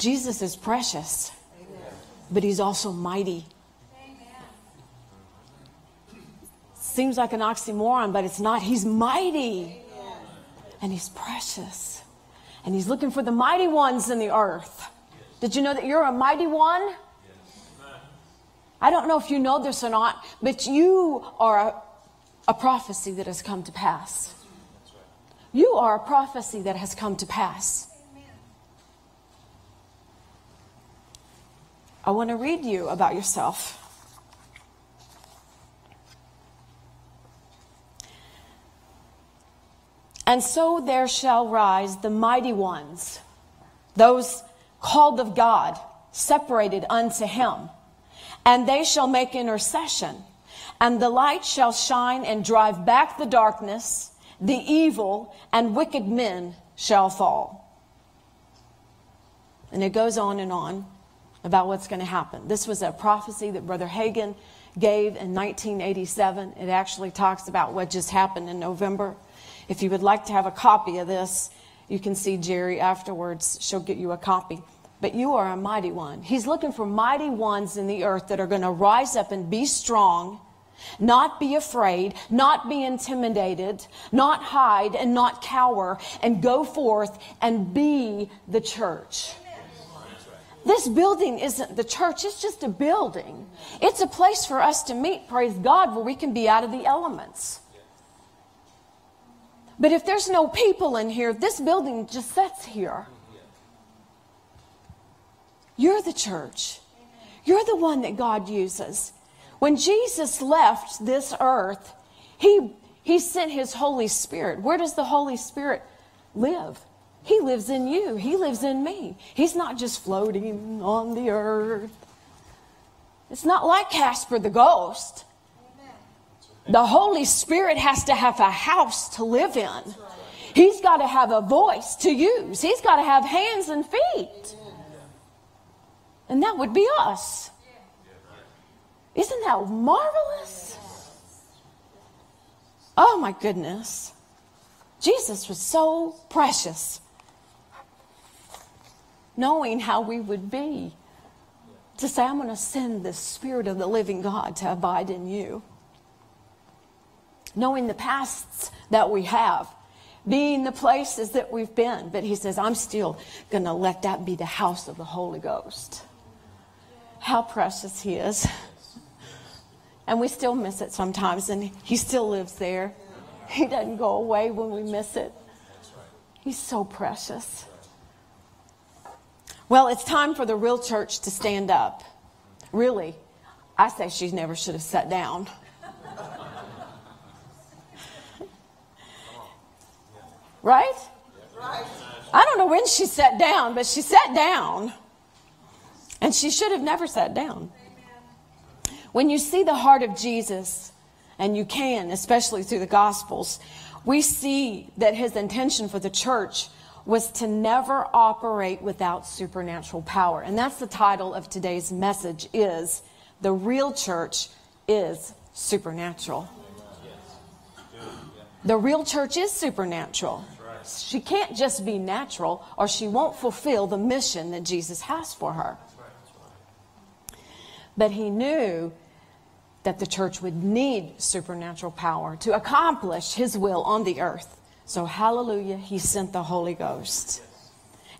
Jesus is precious, but he's also mighty. Seems like an oxymoron, but it's not. He's mighty and he's precious. And he's looking for the mighty ones in the earth. Did you know that you're a mighty one? I don't know if you know this or not, but you are a, a prophecy that has come to pass. You are a prophecy that has come to pass. I want to read you about yourself. And so there shall rise the mighty ones, those called of God, separated unto him, and they shall make intercession, and the light shall shine and drive back the darkness, the evil and wicked men shall fall. And it goes on and on about what's going to happen. This was a prophecy that Brother Hagin gave in 1987. It actually talks about what just happened in November. If you would like to have a copy of this, you can see Jerry afterwards. She'll get you a copy. But you are a mighty one. He's looking for mighty ones in the earth that are going to rise up and be strong, not be afraid, not be intimidated, not hide and not cower, and go forth and be the church. This building isn't the church, it's just a building. It's a place for us to meet, praise God, where we can be out of the elements. But if there's no people in here, this building just sits here. You're the church. You're the one that God uses. When Jesus left this earth, he, he sent his Holy Spirit. Where does the Holy Spirit live? He lives in you. He lives in me. He's not just floating on the earth. It's not like Casper the ghost. The Holy Spirit has to have a house to live in. He's got to have a voice to use. He's got to have hands and feet. And that would be us. Isn't that marvelous? Oh my goodness. Jesus was so precious. Knowing how we would be. To say, I'm going to send the Spirit of the living God to abide in you. Knowing the pasts that we have being the places that we've been. But he says, I'm still going to let that be the house of the Holy Ghost how precious He is. And we still miss it sometimes, and He still lives there. He doesn't go away when we miss it. He's so precious. Well, it's time for the real church to stand up. Really, I say she never should have sat down. right? I don't know when she sat down, but she sat down. And she should have never sat down. When you see the heart of Jesus, and you can, especially through the Gospels, we see that his intention for the church was to never operate without supernatural power. And that's the title of today's message is the real church is supernatural. The real church is supernatural. She can't just be natural or she won't fulfill the mission that Jesus has for her. But he knew that the church would need supernatural power to accomplish his will on the earth. So, hallelujah, he sent the Holy Ghost.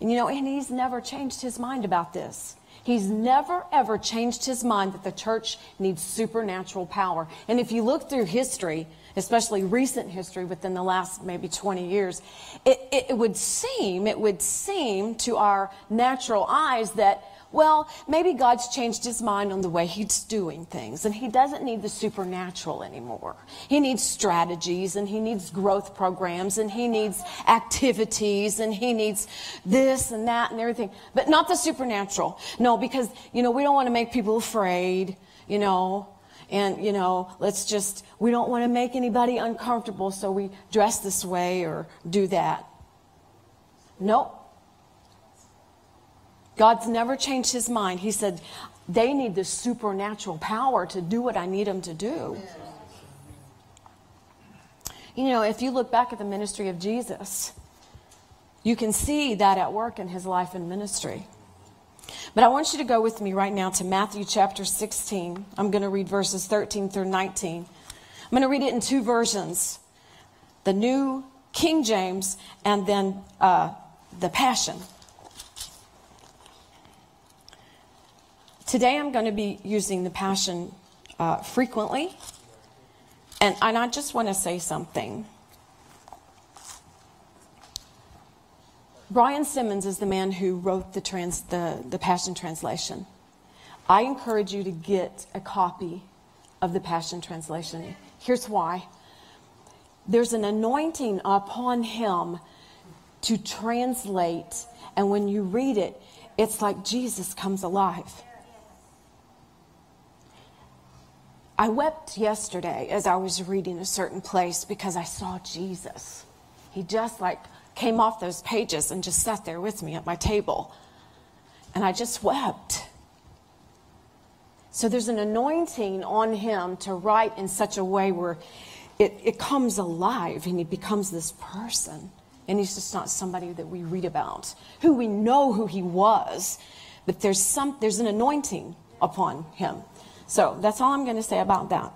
And you know, and he's never changed his mind about this. He's never, ever changed his mind that the church needs supernatural power. And if you look through history, especially recent history within the last maybe 20 years, it, it, would seem, it would seem to our natural eyes that well, maybe God's changed his mind on the way he's doing things, and he doesn't need the supernatural anymore. He needs strategies, and he needs growth programs, and he needs activities, and he needs this and that and everything, but not the supernatural. No, because, you know, we don't want to make people afraid, you know, and, you know, let's just, we don't want to make anybody uncomfortable, so we dress this way or do that. Nope. God's never changed his mind. He said, they need the supernatural power to do what I need them to do. You know, if you look back at the ministry of Jesus, you can see that at work in his life and ministry. But I want you to go with me right now to Matthew chapter 16. I'm going to read verses 13 through 19. I'm going to read it in two versions the New King James and then uh, the Passion. Today I'm going to be using the Passion uh, frequently. And, and I just want to say something. Brian Simmons is the man who wrote the, trans, the, the Passion Translation. I encourage you to get a copy of the Passion Translation. Here's why there's an anointing upon him to translate, and when you read it, it's like Jesus comes alive. I wept yesterday as I was reading a certain place because I saw Jesus. He just like came off those pages and just sat there with me at my table. And I just wept. So there's an anointing on him to write in such a way where it, it comes alive and he becomes this person. And he's just not somebody that we read about, who we know who he was, but there's some there's an anointing upon him. So that's all I'm going to say about that.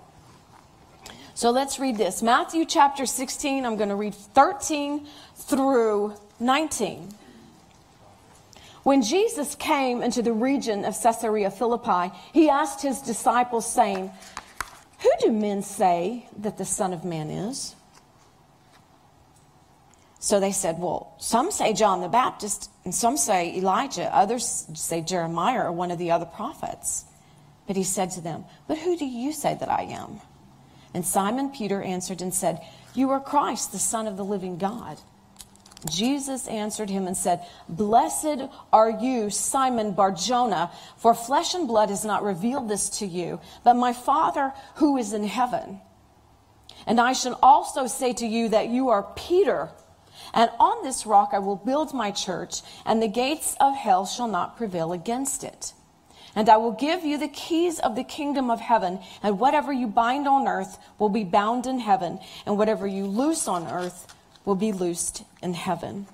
So let's read this. Matthew chapter 16, I'm going to read 13 through 19. When Jesus came into the region of Caesarea Philippi, he asked his disciples, saying, Who do men say that the Son of Man is? So they said, Well, some say John the Baptist, and some say Elijah, others say Jeremiah or one of the other prophets. But he said to them, But who do you say that I am? And Simon Peter answered and said, You are Christ, the Son of the living God. Jesus answered him and said, Blessed are you, Simon Barjona, for flesh and blood has not revealed this to you, but my Father who is in heaven. And I shall also say to you that you are Peter, and on this rock I will build my church, and the gates of hell shall not prevail against it. And I will give you the keys of the kingdom of heaven, and whatever you bind on earth will be bound in heaven, and whatever you loose on earth will be loosed in heaven.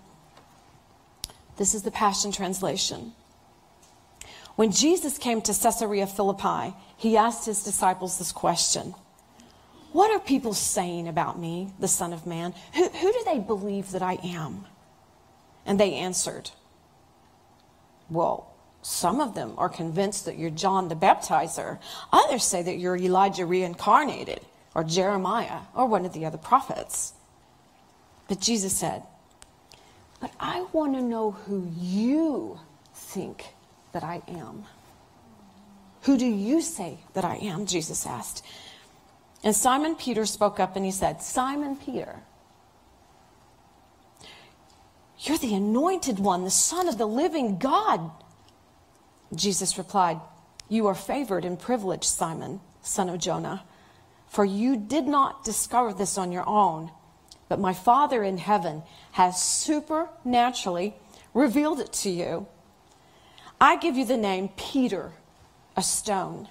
This is the Passion Translation. When Jesus came to Caesarea Philippi, he asked his disciples this question What are people saying about me, the Son of Man? Who, who do they believe that I am? And they answered, Well, some of them are convinced that you're John the Baptizer. Others say that you're Elijah reincarnated, or Jeremiah, or one of the other prophets. But Jesus said, But I want to know who you think that I am. Who do you say that I am? Jesus asked. And Simon Peter spoke up and he said, Simon Peter, you're the anointed one, the Son of the living God. Jesus replied, You are favored and privileged, Simon, son of Jonah, for you did not discover this on your own, but my Father in heaven has supernaturally revealed it to you. I give you the name Peter, a stone,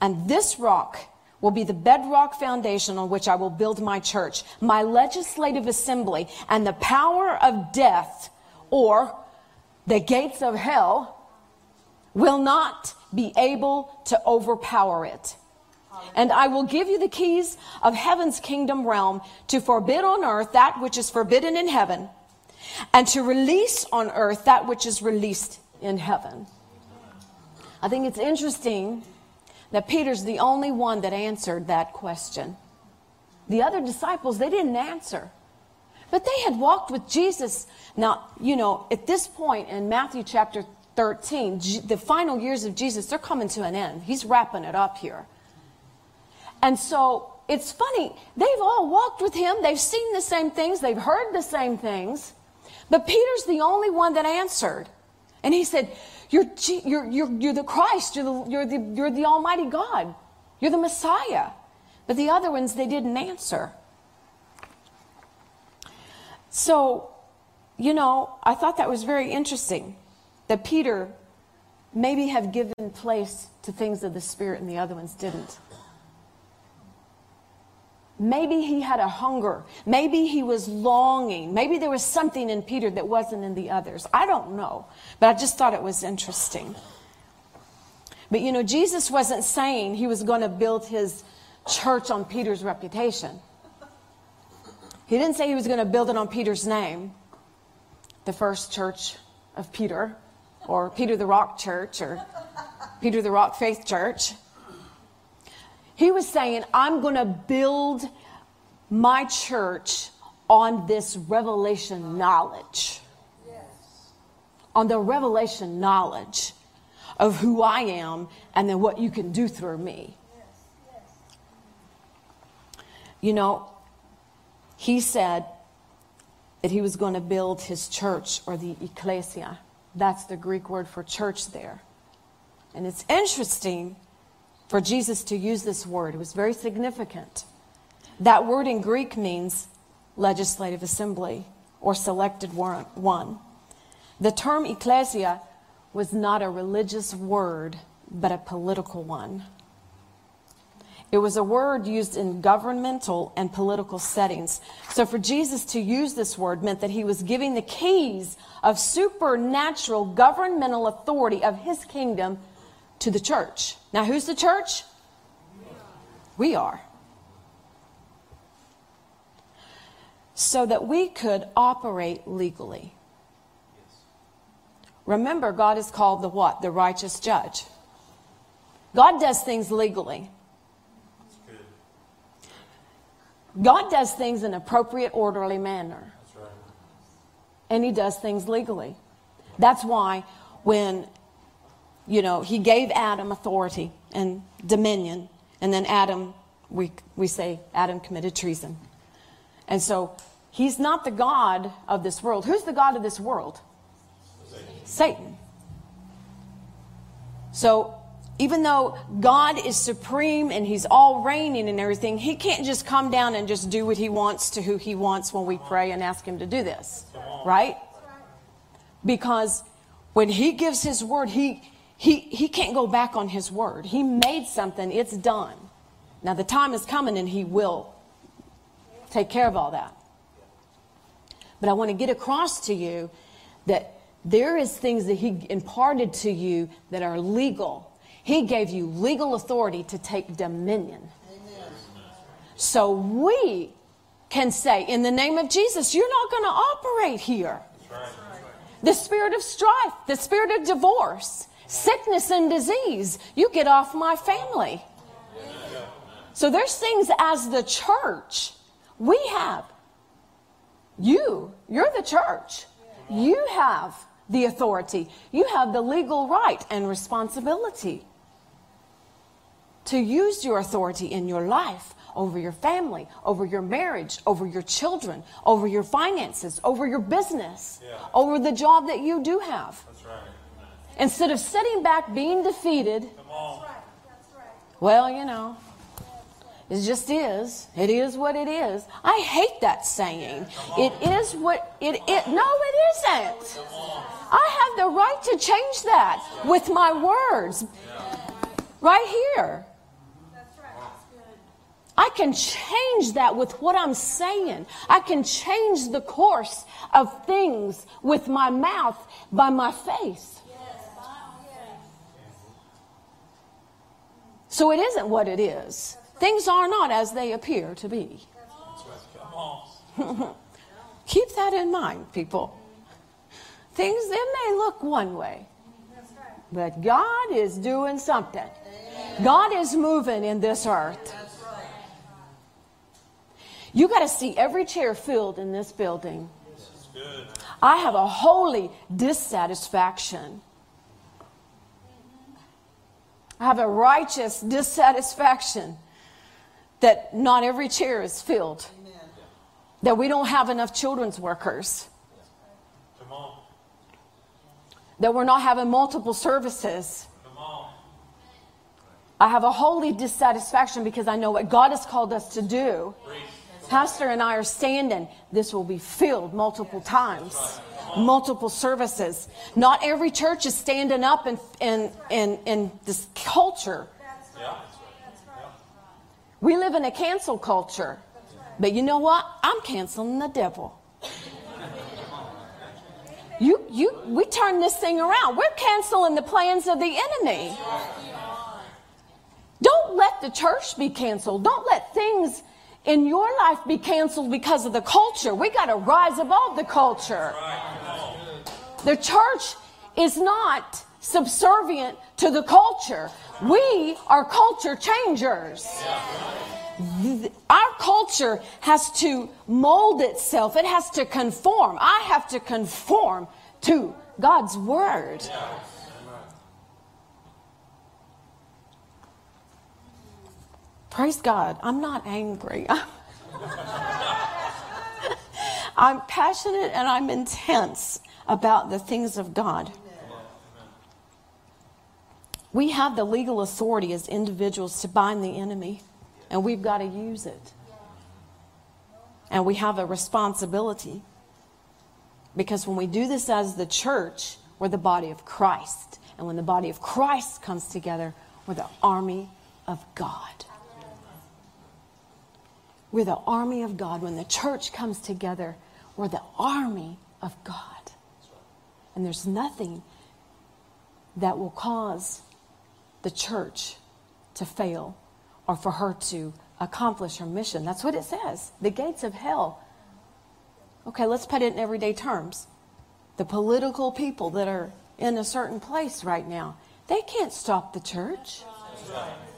and this rock will be the bedrock foundation on which I will build my church, my legislative assembly, and the power of death or the gates of hell will not be able to overpower it. And I will give you the keys of heaven's kingdom realm to forbid on earth that which is forbidden in heaven, and to release on earth that which is released in heaven. I think it's interesting that Peter's the only one that answered that question. The other disciples, they didn't answer. But they had walked with Jesus. Now, you know, at this point in Matthew chapter 13, the final years of Jesus, they're coming to an end. He's wrapping it up here. And so it's funny, they've all walked with him, they've seen the same things, they've heard the same things, but Peter's the only one that answered. And he said, You're, you're, you're, you're the Christ, you're the, you're, the, you're the Almighty God, you're the Messiah. But the other ones, they didn't answer. So, you know, I thought that was very interesting that Peter maybe have given place to things of the Spirit and the other ones didn't. maybe he had a hunger. Maybe he was longing. Maybe there was something in Peter that wasn't in the others. I don't know. But I just thought it was interesting. But you know, Jesus wasn't saying he was going to build his church on Peter's reputation. He didn't say he was going to build it on Peter's name, the first church of Peter, or Peter the Rock Church, or Peter the Rock Faith Church. He was saying, I'm going to build my church on this revelation knowledge. On the revelation knowledge of who I am and then what you can do through me. You know, he said that he was going to build his church or the ecclesia. That's the Greek word for church there. And it's interesting for Jesus to use this word. It was very significant. That word in Greek means legislative assembly or selected one. The term ecclesia was not a religious word, but a political one. It was a word used in governmental and political settings. So for Jesus to use this word meant that he was giving the keys of supernatural governmental authority of his kingdom to the church. Now, who's the church? We are. So that we could operate legally. Remember, God is called the what? The righteous judge. God does things legally. God does things in an appropriate, orderly manner. Right. And he does things legally. That's why when, you know, he gave Adam authority and dominion, and then Adam, we, we say Adam committed treason. And so he's not the God of this world. Who's the God of this world? Satan. So even though God is supreme and He's all reigning and everything, He can't just come down and just do what He wants to who He wants when we pray and ask Him to do this. Right? Because when He gives His word, He, he, he can't go back on His word. He made something, it's done. Now the time is coming and He will take care of all that. But I want to get across to you that there is things that he imparted to you that are legal. He gave you legal authority to take dominion. Amen. So we can say, in the name of Jesus, you're not going to operate here. Right. The spirit of strife, the spirit of divorce, sickness and disease, you get off my family. So there's things as the church we have. You, you're the church. You have the authority. You have the legal right and responsibility to use your authority in your life over your family, over your marriage, over your children, over your finances, over your business, yeah. over the job that you do have. That's right. Instead of sitting back being defeated, That's right. That's right. well, you know, it just is. It is what it is. I hate that saying. It is what it is. No, it isn't. I have the right to change that with my words. Right here. I can change that with what I'm saying. I can change the course of things with my mouth by my face. So it isn't what it is. Things are not as they appear to be. Keep that in mind, people. Things, they may look one way, but God is doing something. God is moving in this earth. You got to see every chair filled in this building. I have a holy dissatisfaction. I have a righteous dissatisfaction that not every chair is filled, that we don't have enough children's workers, that we're not having multiple services. I have a holy dissatisfaction because I know what God has called us to do. Pastor and I are standing. This will be filled multiple times, multiple services. Not every church is standing up in, in, in, in this culture. We live in a cancel culture. But you know what? I'm canceling the devil. You, you, we turn this thing around. We're canceling the plans of the enemy. Don't let the church be canceled. Don't let things in your life be canceled because of the culture. We got to rise above the culture. The church is not subservient to the culture. We are culture changers. Our culture has to mold itself, it has to conform. I have to conform to God's word. Praise God. I'm not angry. I'm passionate and I'm intense about the things of God. We have the legal authority as individuals to bind the enemy, and we've got to use it. And we have a responsibility because when we do this as the church, we're the body of Christ. And when the body of Christ comes together, we're the army of God. We're the army of God. When the church comes together, we're the army of God. And there's nothing that will cause the church to fail or for her to accomplish her mission. That's what it says. The gates of hell. Okay, let's put it in everyday terms. The political people that are in a certain place right now, they can't stop the church. Right?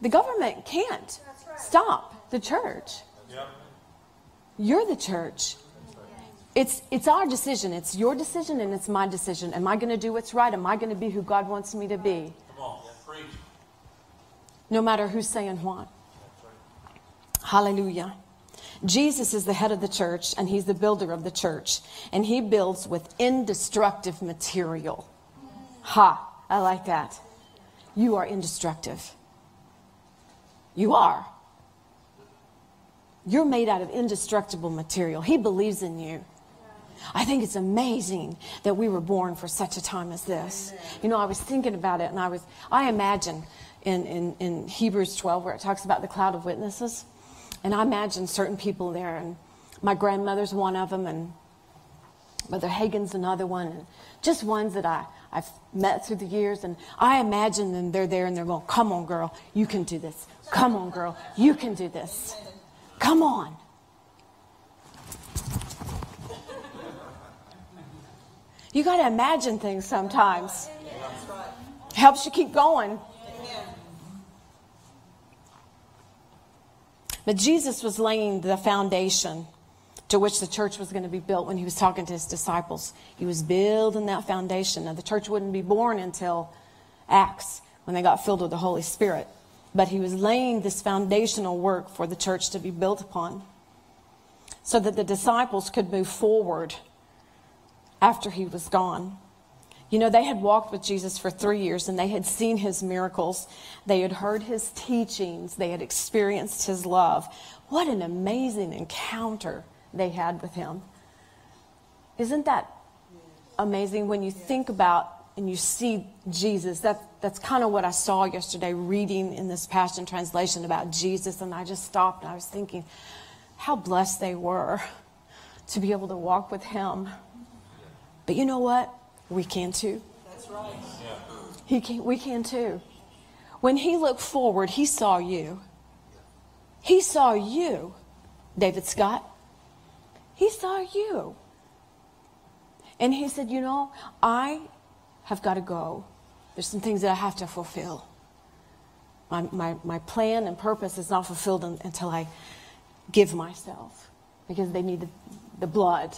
The government can't stop the church. You're the church. It's, it's our decision. It's your decision and it's my decision. Am I going to do what's right? Am I going to be who God wants me to be? No matter who's saying what. Hallelujah. Jesus is the head of the church and he's the builder of the church. And he builds with indestructive material. Ha, I like that. You are indestructive. You are. You're made out of indestructible material. He believes in you. I think it's amazing that we were born for such a time as this. You know, I was thinking about it and I was, I imagine in, in, in Hebrews 12 where it talks about the cloud of witnesses. And I imagine certain people there and my grandmother's one of them and Mother Hagin's another one and just ones that I, I've met through the years. And I imagine them, they're there and they're going, come on girl, you can do this. Come on girl, you can do this. Come on. You got to imagine things sometimes. Helps you keep going. But Jesus was laying the foundation to which the church was going to be built when he was talking to his disciples. He was building that foundation. Now, the church wouldn't be born until Acts when they got filled with the Holy Spirit but he was laying this foundational work for the church to be built upon so that the disciples could move forward after he was gone. You know, they had walked with Jesus for three years and they had seen his miracles. They had heard his teachings. They had experienced his love. What an amazing encounter they had with him. Isn't that amazing when you think about and you see Jesus. That, that's kind of what I saw yesterday reading in this Passion Translation about Jesus. And I just stopped and I was thinking how blessed they were to be able to walk with Him. But you know what? We can too. That's right. He can, we can too. When He looked forward, He saw you. He saw you, David Scott. He saw you. And he said, You know, I have got to go. There's some things that I have to fulfill. My, my, my plan and purpose is not fulfilled until I give myself because they need the, the blood.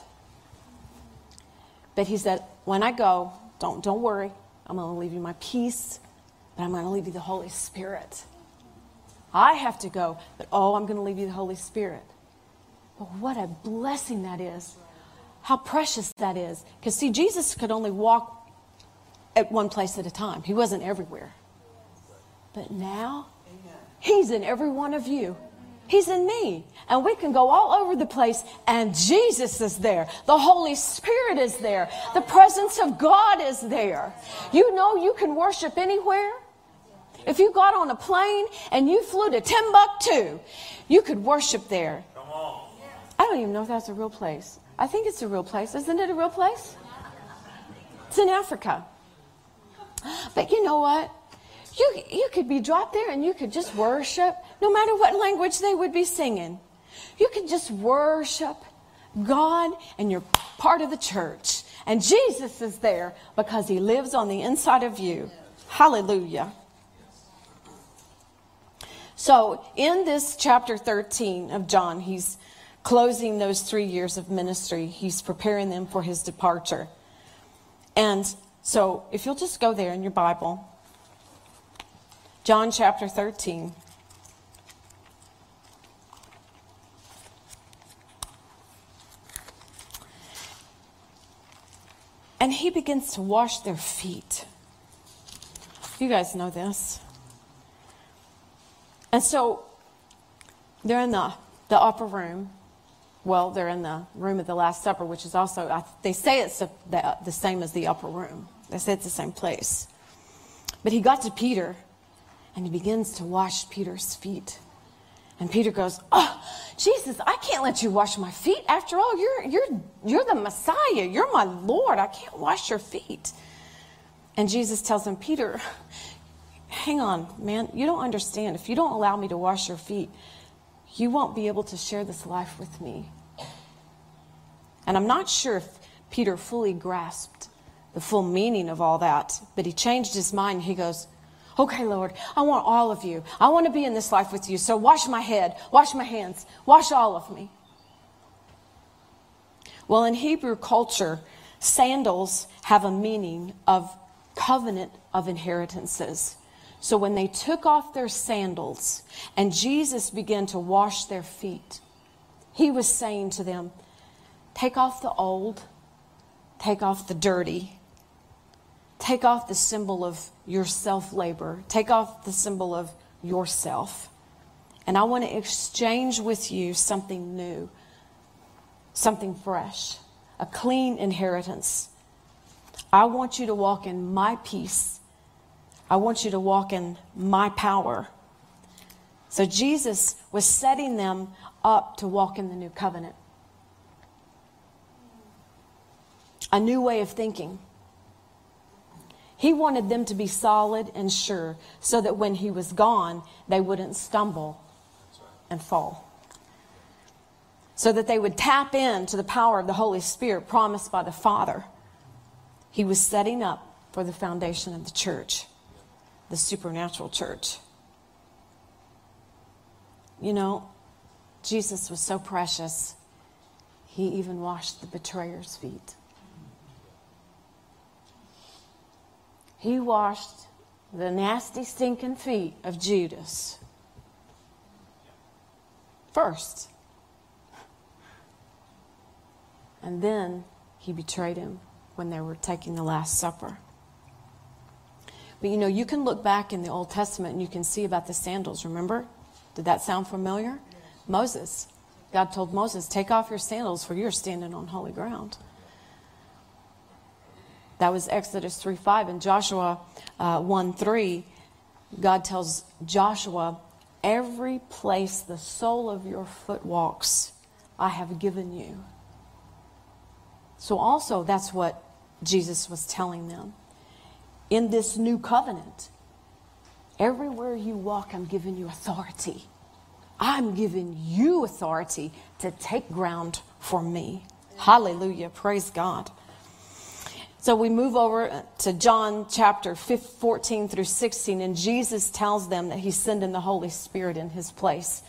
But he said, when I go, don't, don't worry. I'm going to leave you my peace, but I'm going to leave you the Holy Spirit. I have to go, but oh, I'm going to leave you the Holy Spirit. But what a blessing that is. How precious that is. Because, see, Jesus could only walk at one place at a time. He wasn't everywhere. But now, He's in every one of you. He's in me. And we can go all over the place and Jesus is there. The Holy Spirit is there. The presence of God is there. You know you can worship anywhere. If you got on a plane and you flew to Timbuktu, you could worship there. I don't even know if that's a real place. I think it's a real place. Isn't it a real place? It's in Africa. But you know what? You, you could be dropped there and you could just worship, no matter what language they would be singing. You could just worship God and you're part of the church. And Jesus is there because he lives on the inside of you. Hallelujah. So, in this chapter 13 of John, he's closing those three years of ministry. He's preparing them for his departure. And so, if you'll just go there in your Bible, John chapter 13. And he begins to wash their feet. You guys know this. And so they're in the, the upper room. Well, they're in the room of the Last Supper, which is also, they say it's the, the, the same as the upper room. They say it's the same place. But he got to Peter and he begins to wash Peter's feet. And Peter goes, Oh, Jesus, I can't let you wash my feet. After all, you're, you're, you're the Messiah. You're my Lord. I can't wash your feet. And Jesus tells him, Peter, hang on, man, you don't understand. If you don't allow me to wash your feet, you won't be able to share this life with me. And I'm not sure if Peter fully grasped the full meaning of all that, but he changed his mind. He goes, Okay, Lord, I want all of you. I want to be in this life with you. So wash my head, wash my hands, wash all of me. Well, in Hebrew culture, sandals have a meaning of covenant of inheritances. So when they took off their sandals and Jesus began to wash their feet, he was saying to them, Take off the old, take off the dirty, take off the symbol of your self labor, take off the symbol of yourself. And I want to exchange with you something new, something fresh, a clean inheritance. I want you to walk in my peace I want you to walk in my power. So Jesus was setting them up to walk in the new covenant. A new way of thinking. He wanted them to be solid and sure so that when he was gone, they wouldn't stumble and fall. So that they would tap into the power of the Holy Spirit promised by the Father. He was setting up for the foundation of the church the supernatural church. You know, Jesus was so precious, he even washed the betrayer's feet. He washed the nasty, stinking feet of Judas first. And then he betrayed him when they were taking the Last Supper. But you know, you can look back in the Old Testament and you can see about the sandals, remember? Did that sound familiar? Moses. God told Moses, Take off your sandals, for you're standing on holy ground. That was Exodus 3 5. And Joshua uh, 1 3, God tells Joshua, Every place the sole of your foot walks, I have given you. So, also, that's what Jesus was telling them in this new covenant. Everywhere you walk, I'm giving you authority. I'm giving you authority to take ground for me. Hallelujah. Praise God. So we move over to John chapter 14 through 16, and Jesus tells them that he's sending the Holy Spirit in his place.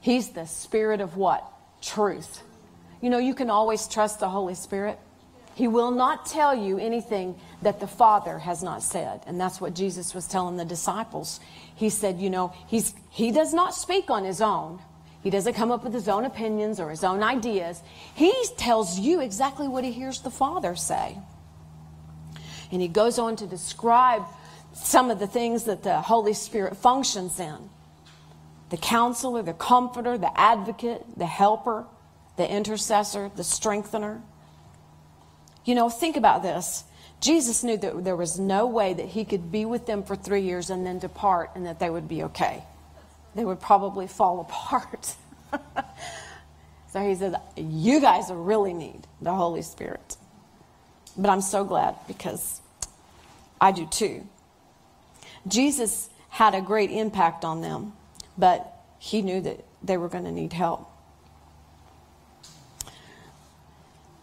He's the Spirit of what? Truth. You know, you can always trust the Holy Spirit. He will not tell you anything that the Father has not said. And that's what Jesus was telling the disciples. He said, you know, he's, he does not speak on his own. He doesn't come up with his own opinions or his own ideas. He tells you exactly what he hears the Father say. And he goes on to describe some of the things that the Holy Spirit functions in. the counselor, the comforter, the advocate, the helper, the intercessor, the strengthener. You know, think about this. Jesus knew that there was no way that he could be with them for three years and then depart and that they would be okay. They would probably fall apart. so he said, You guys really need the Holy Spirit. But I'm so glad because I do too. Jesus had a great impact on them, but he knew that they were going to need help.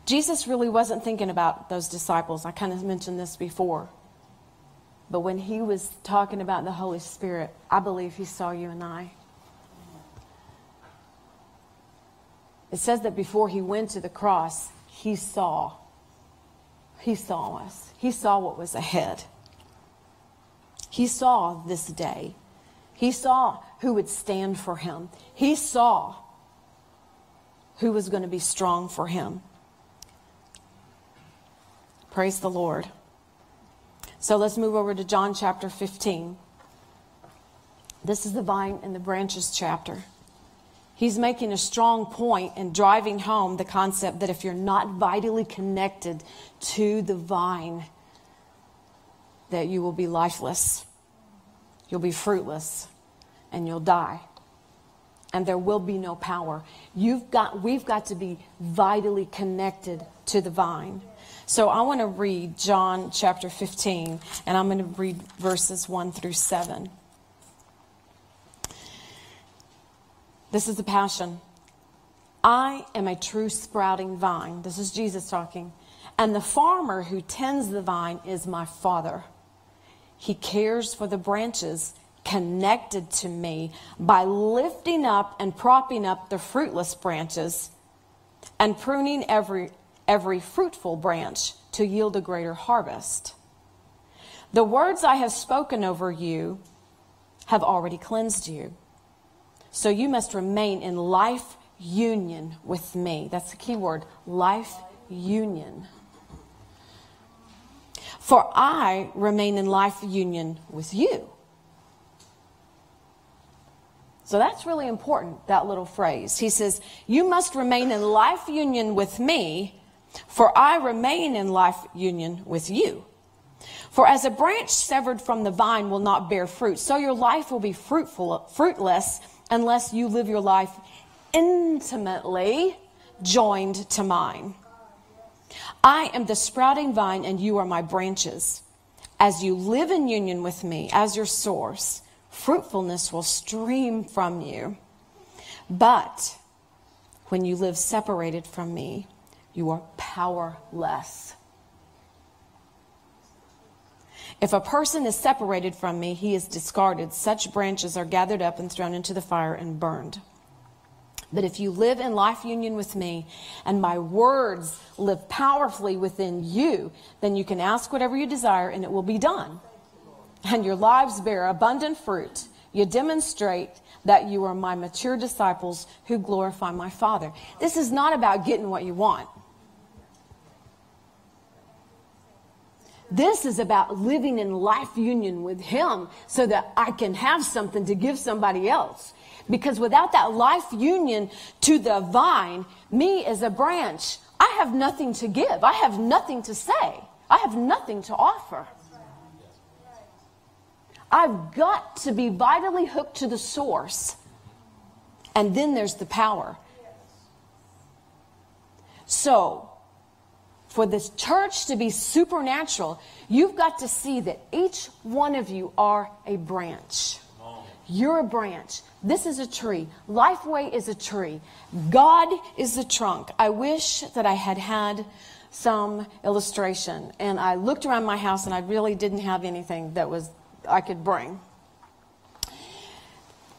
Jesus really wasn't thinking about those disciples. I kind of mentioned this before. But when he was talking about the Holy Spirit, I believe he saw you and I. It says that before he went to the cross, he saw. He saw us. He saw what was ahead. He saw this day. He saw who would stand for him. He saw who was going to be strong for him. Praise the Lord. So let's move over to John chapter 15. This is the vine and the branches chapter. He's making a strong point and driving home the concept that if you're not vitally connected to the vine, that you will be lifeless, you'll be fruitless, and you'll die. And there will be no power. You've got, we've got to be vitally connected to the vine. So I want to read John chapter 15, and I'm going to read verses 1 through 7. This is the passion. I am a true sprouting vine. This is Jesus talking. And the farmer who tends the vine is my Father. He cares for the branches connected to me by lifting up and propping up the fruitless branches and pruning every every fruitful branch to yield a greater harvest. The words I have spoken over you have already cleansed you. So you must remain in life union with me. That's the key word life union. For I remain in life union with you. So that's really important, that little phrase. He says, You must remain in life union with me for I remain in life union with you. For as a branch severed from the vine will not bear fruit, so your life will be fruitful, fruitless unless you live your life intimately joined to mine. I am the sprouting vine and you are my branches. As you live in union with me as your source, fruitfulness will stream from you. But when you live separated from me, you are powerless. If a person is separated from me, he is discarded. Such branches are gathered up and thrown into the fire and burned. But if you live in life union with me and my words live powerfully within you, then you can ask whatever you desire and it will be done. And your lives bear abundant fruit. You demonstrate that you are my mature disciples who glorify my Father. This is not about getting what you want. This is about living in life union with Him so that I can have something to give somebody else. Because without that life union to the vine, me as a branch, I have nothing to give. I have nothing to say. I have nothing to offer. I've got to be vitally hooked to the source. And then there's the power. So, for this church to be supernatural, you've got to see that each one of you are a branch. You're a branch. This is a tree. Lifeway is a tree. God is the trunk. I wish that I had had some illustration. And I looked around my house and I really didn't have anything that was I could bring.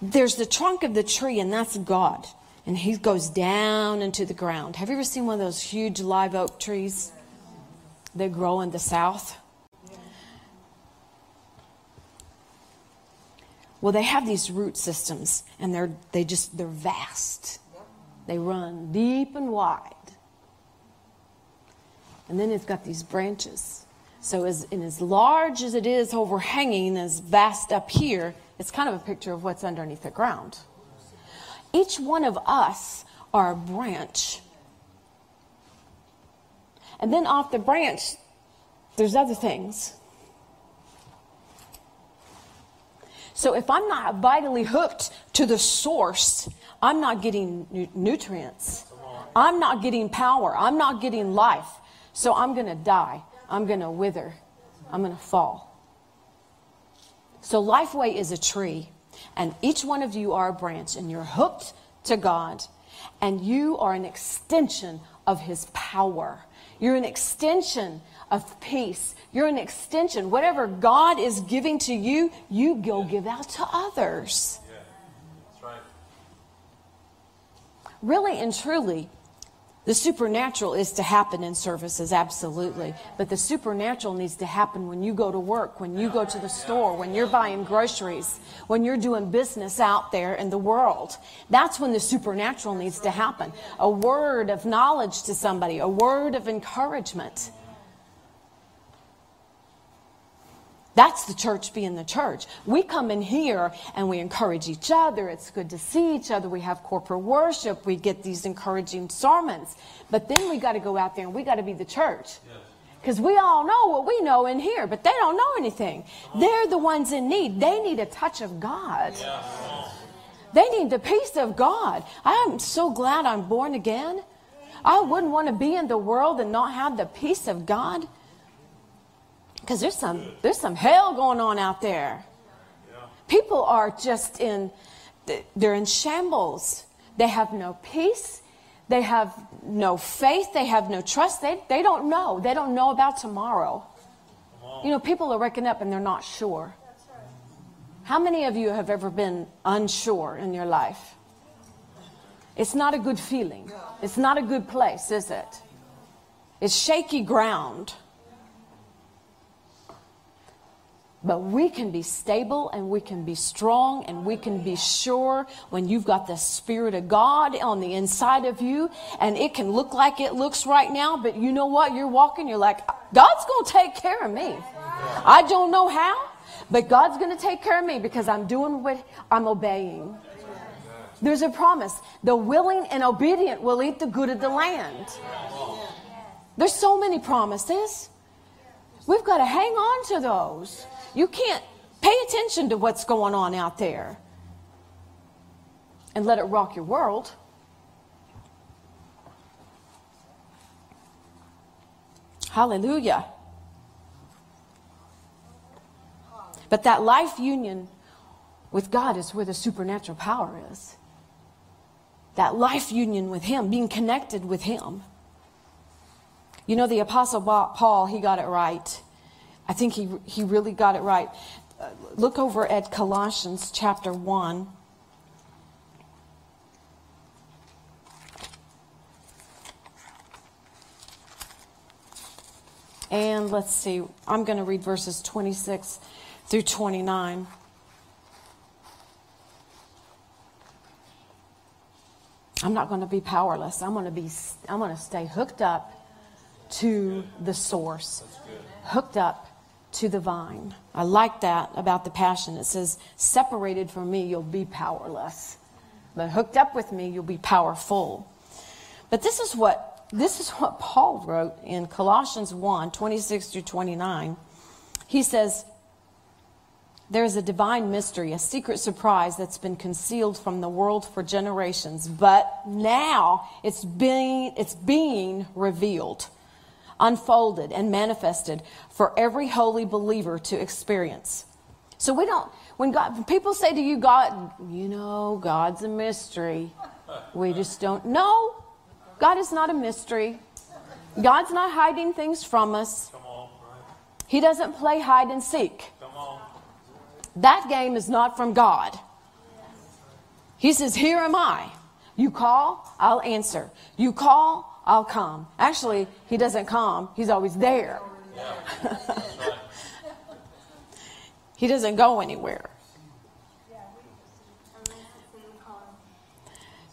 There's the trunk of the tree, and that's God and he goes down into the ground. Have you ever seen one of those huge live oak trees that grow in the south? Well, they have these root systems, and they're they just they're vast. They run deep and wide, and then it's got these branches. So, as in as large as it is overhanging, as vast up here, it's kind of a picture of what's underneath the ground. Each one of us are a branch. And then off the branch, there's other things. So if I'm not vitally hooked to the source, I'm not getting nu- nutrients. I'm not getting power. I'm not getting life. So I'm going to die. I'm going to wither. I'm going to fall. So Lifeway is a tree, and each one of you are a branch, and you're hooked to God, and you are an extension of His power. You're an extension of peace. You're an extension. Whatever God is giving to you, you go give out to others. Yeah, that's right. Really and truly, the supernatural is to happen in services, absolutely. But the supernatural needs to happen when you go to work, when you go to the store, when you're buying groceries, when you're doing business out there in the world. That's when the supernatural needs to happen. A word of knowledge to somebody, a word of encouragement. That's the church being the church. We come in here and we encourage each other. It's good to see each other. We have corporate worship. We get these encouraging sermons. But then we got to go out there and we got to be the church. Because we all know what we know in here, but they don't know anything. They're the ones in need. They need a touch of God. They need the peace of God. I'm so glad I'm born again. I wouldn't want to be in the world and not have the peace of God. Because there's some, there's some hell going on out there. People are just in, they're in shambles. They have no peace. They have no faith. They have no trust. They, they don't know. They don't know about tomorrow. You know, people are waking up and they're not sure. How many of you have ever been unsure in your life? It's not a good feeling. It's not a good place, is it? It's shaky ground. But we can be stable and we can be strong and we can be sure when you've got the Spirit of God on the inside of you and it can look like it looks right now, but you know what? You're walking, you're like, God's going to take care of me. I don't know how, but God's going to take care of me because I'm doing what I'm obeying. There's a promise. The willing and obedient will eat the good of the land. There's so many promises. We've got to hang on to those. You can't pay attention to what's going on out there and let it rock your world. Hallelujah. But that life union with God is where the supernatural power is. That life union with Him, being connected with Him. You know, the Apostle Paul, he got it right I think he, he really got it right. Uh, look over at Colossians chapter 1. And let's see, I'm going to read verses 26 through 29. I'm not going to be powerless. I'm going to be I'm going to stay hooked up to the source. Hooked up to the vine. I like that about the passion. It says, separated from me, you'll be powerless. But hooked up with me, you'll be powerful. But this is what this is what Paul wrote in Colossians 1, 26 through 29. He says, there is a divine mystery, a secret surprise that's been concealed from the world for generations, but now it's being, it's being revealed unfolded and manifested for every holy believer to experience. So we don't, when God, people say to you, God, you know, God's a mystery, we just don't know. God is not a mystery. God's not hiding things from us. He doesn't play hide and seek. That game is not from God. He says, Here am I. You call, I'll answer. You call, I'll come. Actually, he doesn't come, he's always there. he doesn't go anywhere.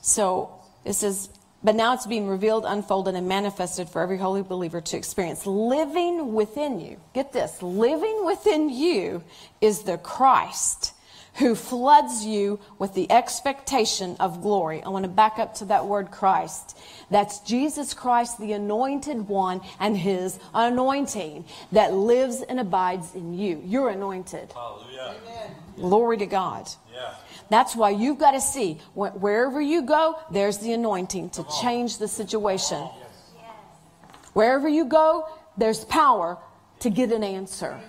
So it says, but now it's being revealed, unfolded, and manifested for every holy believer to experience. Living within you, get this, living within you is the Christ who floods you with the expectation of glory. I want to back up to that word Christ. That's Jesus Christ, the anointed one, and his anointing that lives and abides in you. You're anointed. Hallelujah. Glory to God. Yeah. That's why you've got to see wherever you go, there's the anointing to change the situation. Wherever you go, there's power to get an answer.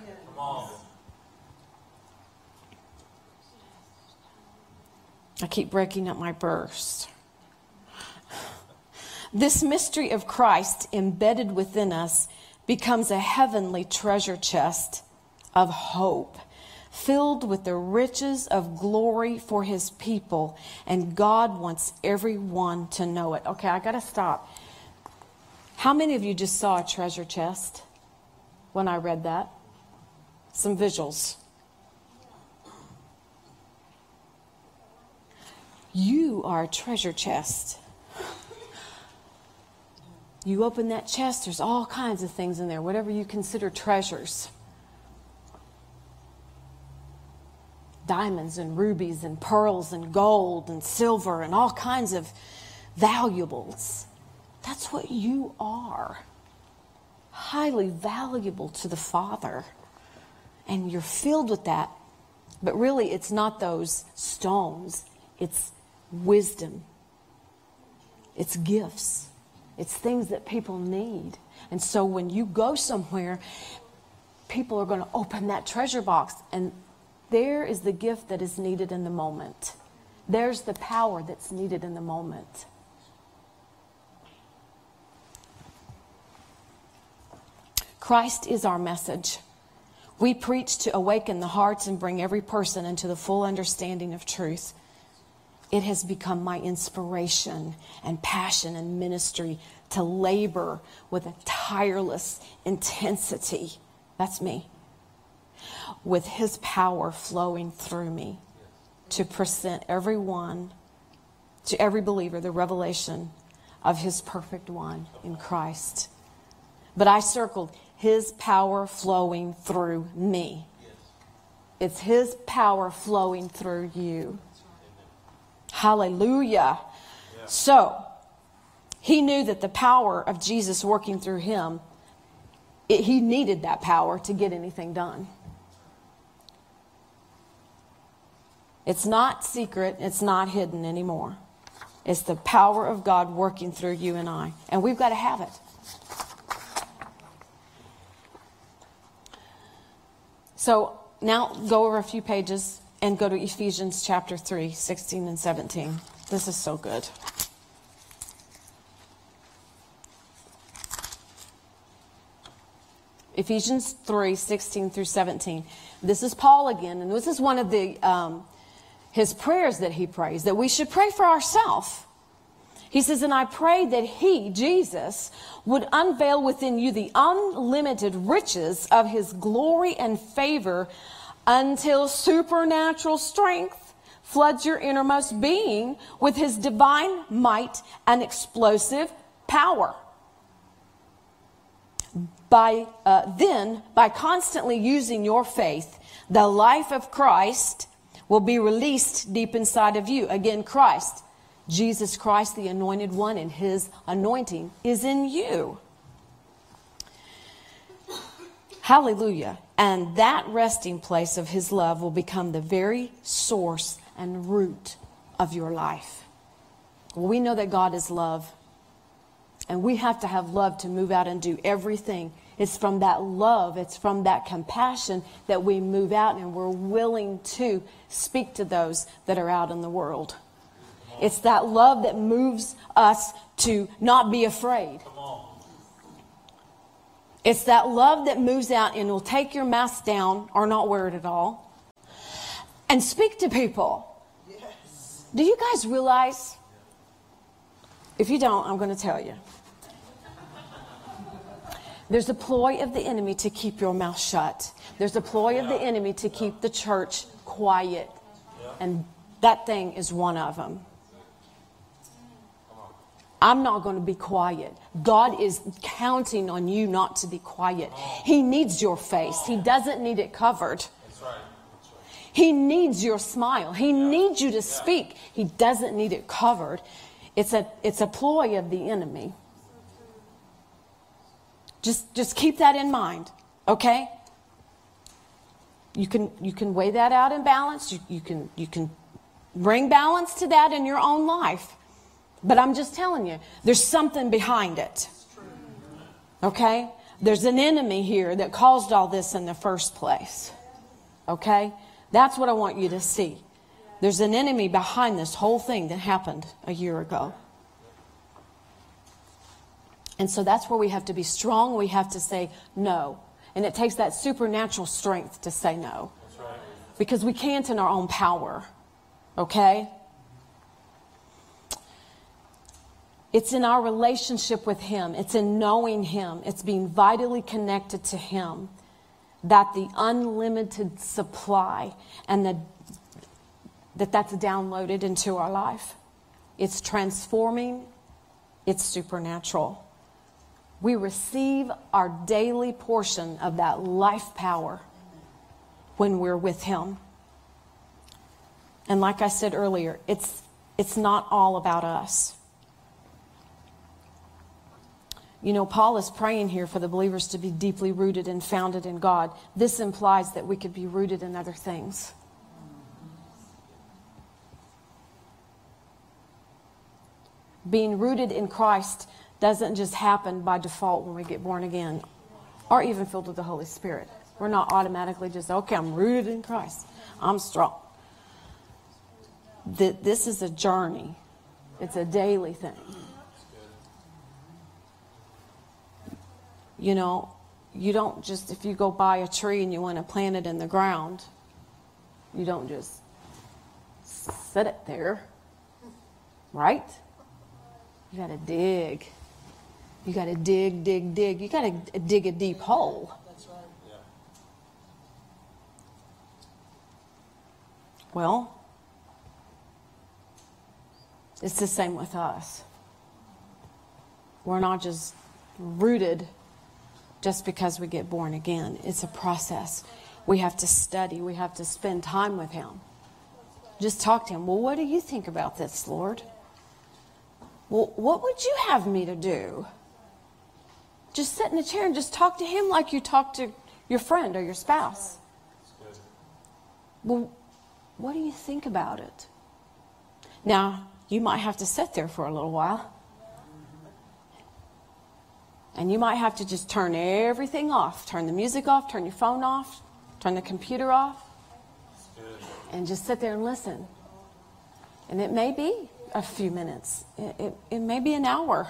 I keep breaking up my burst. This mystery of Christ embedded within us becomes a heavenly treasure chest of hope, filled with the riches of glory for his people. And God wants everyone to know it. Okay, I got to stop. How many of you just saw a treasure chest when I read that? Some visuals. You are a treasure chest. You open that chest, there's all kinds of things in there, whatever you consider treasures. Diamonds and rubies and pearls and gold and silver and all kinds of valuables. That's what you are. Highly valuable to the Father. And you're filled with that. But really, it's not those stones, it's wisdom, it's gifts, it's things that people need. And so when you go somewhere, people are going to open that treasure box, and there is the gift that is needed in the moment. There's the power that's needed in the moment. Christ is our message. We preach to awaken the hearts and bring every person into the full understanding of truth it has become my inspiration and passion and ministry to labor with a tireless intensity. That's me. With his power flowing through me to present everyone, to every believer, the revelation of his perfect one in Christ. But I circled his power flowing through me. It's his power flowing through you. Hallelujah. Yeah. So, he knew that the power of Jesus working through him, it, he needed that power to get anything done. It's not secret, it's not hidden anymore. It's the power of God working through you and I. And we've got to have it. So now go over a few pages and go to Ephesians chapter 3, 16 and 17. This is so good. Ephesians 3, 16 through 17. This is Paul again, and this is one of the um, his prayers that he prays, that we should pray for ourselves. He says, And I pray that he, Jesus, would unveil within you the unlimited riches of his glory and favor until supernatural strength floods your innermost being with his divine might and explosive power. By uh, then, by constantly using your faith, the life of Christ will be released deep inside of you. Again, Christ, Jesus Christ, the anointed one, and his anointing is in you. Hallelujah. And that resting place of His love will become the very source and root of your life. We know that God is love. And we have to have love to move out and do everything. It's from that love, it's from that compassion that we move out and we're willing to speak to those that are out in the world. It's that love that moves us to not be afraid. It's that love that moves out and will take your mask down or not wear it at all and speak to people. Yes. Do you guys realize? If you don't, I'm going to tell you. There's a ploy of the enemy to keep your mouth shut. There's a ploy of the enemy to keep the church quiet. And that thing is one of them. I'm not going to be quiet. God is counting on you not to be quiet. He needs your face. He doesn't need it covered. He needs your smile. He needs you to speak. He doesn't need it covered. It's a, it's a ploy of the enemy. Just, just keep that in mind, okay? You can, you can weigh that out in balance. You, you, can, you can bring balance to that in your own life. But I'm just telling you, there's something behind it. Okay? There's an enemy here that caused all this in the first place. Okay? That's what I want you to see. There's an enemy behind this whole thing that happened a year ago. And so that's where we have to be strong. We have to say no. And it takes that supernatural strength to say no. Because we can't in our own power. Okay? It's in our relationship with Him, it's in knowing Him, it's being vitally connected to Him that the unlimited supply and the, that that's downloaded into our life. It's transforming, it's supernatural. We receive our daily portion of that life power when we're with Him. And like I said earlier, it's, it's not all about us. You know, Paul is praying here for the believers to be deeply rooted and founded in God. This implies that we could be rooted in other things. Being rooted in Christ doesn't just happen by default when we get born again or even filled with the Holy Spirit. We're not automatically just, okay, I'm rooted in Christ. I'm strong. This is a journey, it's a daily thing. You know, you don't just, if you go buy a tree and you want to plant it in the ground, you don't just set it there, right? You got to dig. You got to dig, dig, dig. You got to dig a deep hole. That's right. Yeah. Well, it's the same with us. We're not just rooted just because we get born again. It's a process. We have to study, we have to spend time with Him. Just talk to Him. Well, what do you think about this, Lord? Well, what would you have me to do? Just sit in a chair and just talk to Him like you talk to your friend or your spouse. Well, what do you think about it? Now, you might have to sit there for a little while. And you might have to just turn everything off turn the music off, turn your phone off, turn the computer off, and just sit there and listen. And it may be a few minutes, it, it, it may be an hour.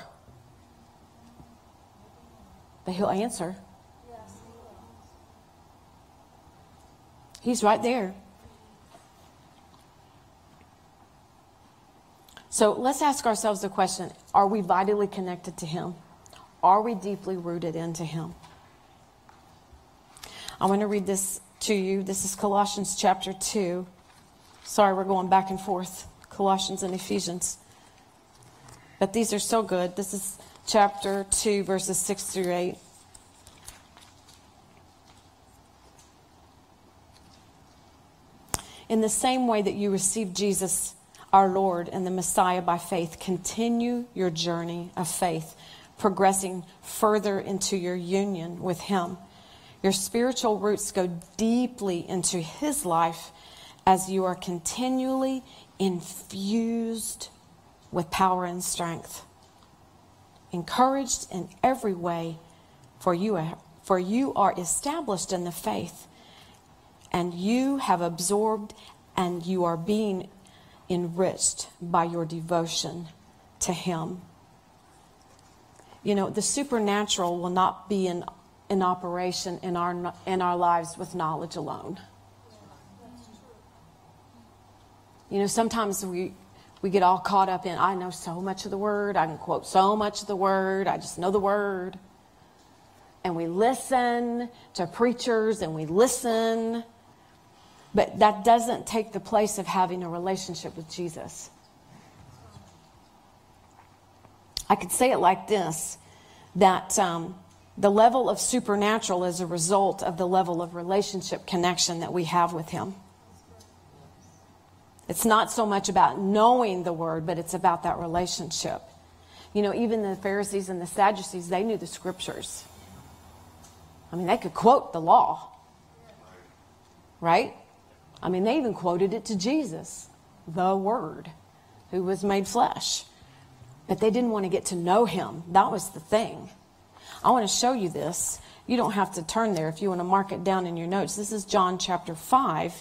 But he'll answer. He's right there. So let's ask ourselves the question Are we vitally connected to Him? Are we deeply rooted into Him? I want to read this to you. This is Colossians chapter 2. Sorry, we're going back and forth, Colossians and Ephesians. But these are so good. This is chapter 2, verses 6 through 8. In the same way that you received Jesus, our Lord, and the Messiah by faith, continue your journey of faith progressing further into your union with Him. Your spiritual roots go deeply into His life as you are continually infused with power and strength. Encouraged in every way, for you are, for you are established in the faith, and you have absorbed and you are being enriched by your devotion to Him. You know, the supernatural will not be in, in operation in our, in our lives with knowledge alone. You know, sometimes we, we get all caught up in, I know so much of the word, I can quote so much of the word, I just know the word. And we listen to preachers and we listen, but that doesn't take the place of having a relationship with Jesus. I could say it like this that um, the level of supernatural is a result of the level of relationship connection that we have with Him. It's not so much about knowing the word, but it's about that relationship. You know, even the Pharisees and the Sadducees, they knew the scriptures. I mean, they could quote the law, right? I mean, they even quoted it to Jesus, the Word, who was made flesh. But they didn't want to get to know him. That was the thing. I want to show you this. You don't have to turn there if you want to mark it down in your notes. This is John chapter 5,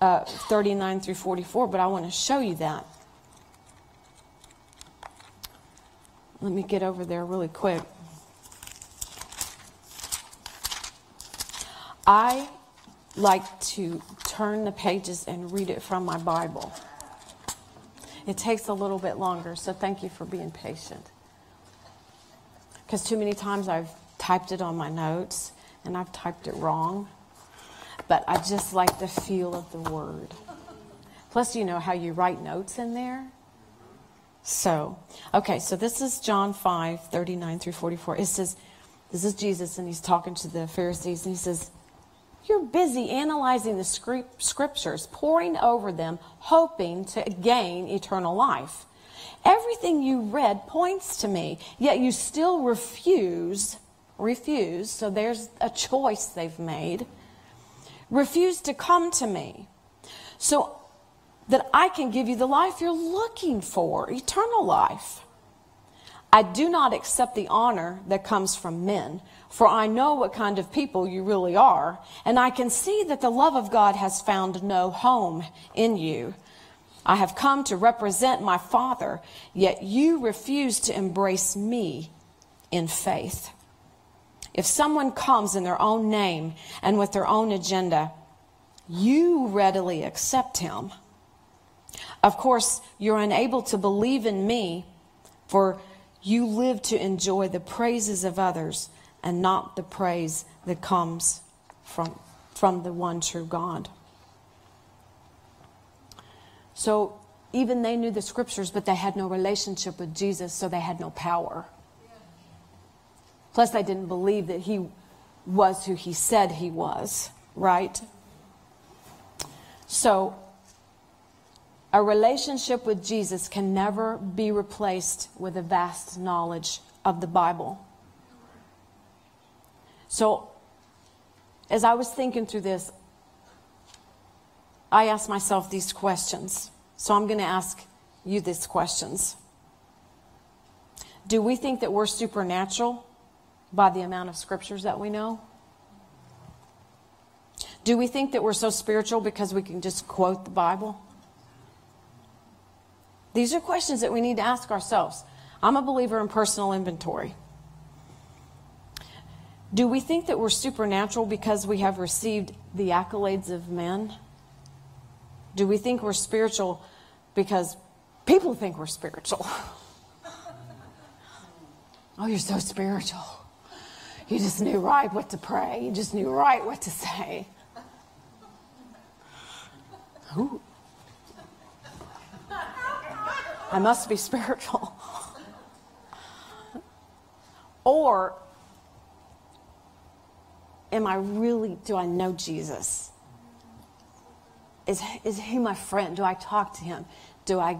uh, 39 through 44, but I want to show you that. Let me get over there really quick. I like to turn the pages and read it from my Bible. It takes a little bit longer, so thank you for being patient. Because too many times I've typed it on my notes and I've typed it wrong. But I just like the feel of the word. Plus, you know how you write notes in there? So, okay, so this is John 5 39 through 44. It says, This is Jesus, and he's talking to the Pharisees, and he says, you're busy analyzing the scriptures, poring over them, hoping to gain eternal life. Everything you read points to me, yet you still refuse, refuse, so there's a choice they've made, refuse to come to me so that I can give you the life you're looking for, eternal life. I do not accept the honor that comes from men, for I know what kind of people you really are, and I can see that the love of God has found no home in you. I have come to represent my Father, yet you refuse to embrace me in faith. If someone comes in their own name and with their own agenda, you readily accept him. Of course, you're unable to believe in me, for you live to enjoy the praises of others and not the praise that comes from, from the one true God. So even they knew the scriptures, but they had no relationship with Jesus, so they had no power. Plus, they didn't believe that he was who he said he was, right? So, a relationship with Jesus can never be replaced with a vast knowledge of the Bible. So, as I was thinking through this, I asked myself these questions. So, I'm going to ask you these questions. Do we think that we're supernatural by the amount of scriptures that we know? Do we think that we're so spiritual because we can just quote the Bible? These are questions that we need to ask ourselves. I'm a believer in personal inventory. Do we think that we're supernatural because we have received the accolades of men? Do we think we're spiritual because people think we're spiritual? oh, you're so spiritual. You just knew right what to pray. You just knew right what to say. Ooh. I must be spiritual. or am I really, do I know Jesus? Is, is he my friend? Do I talk to him? Do I,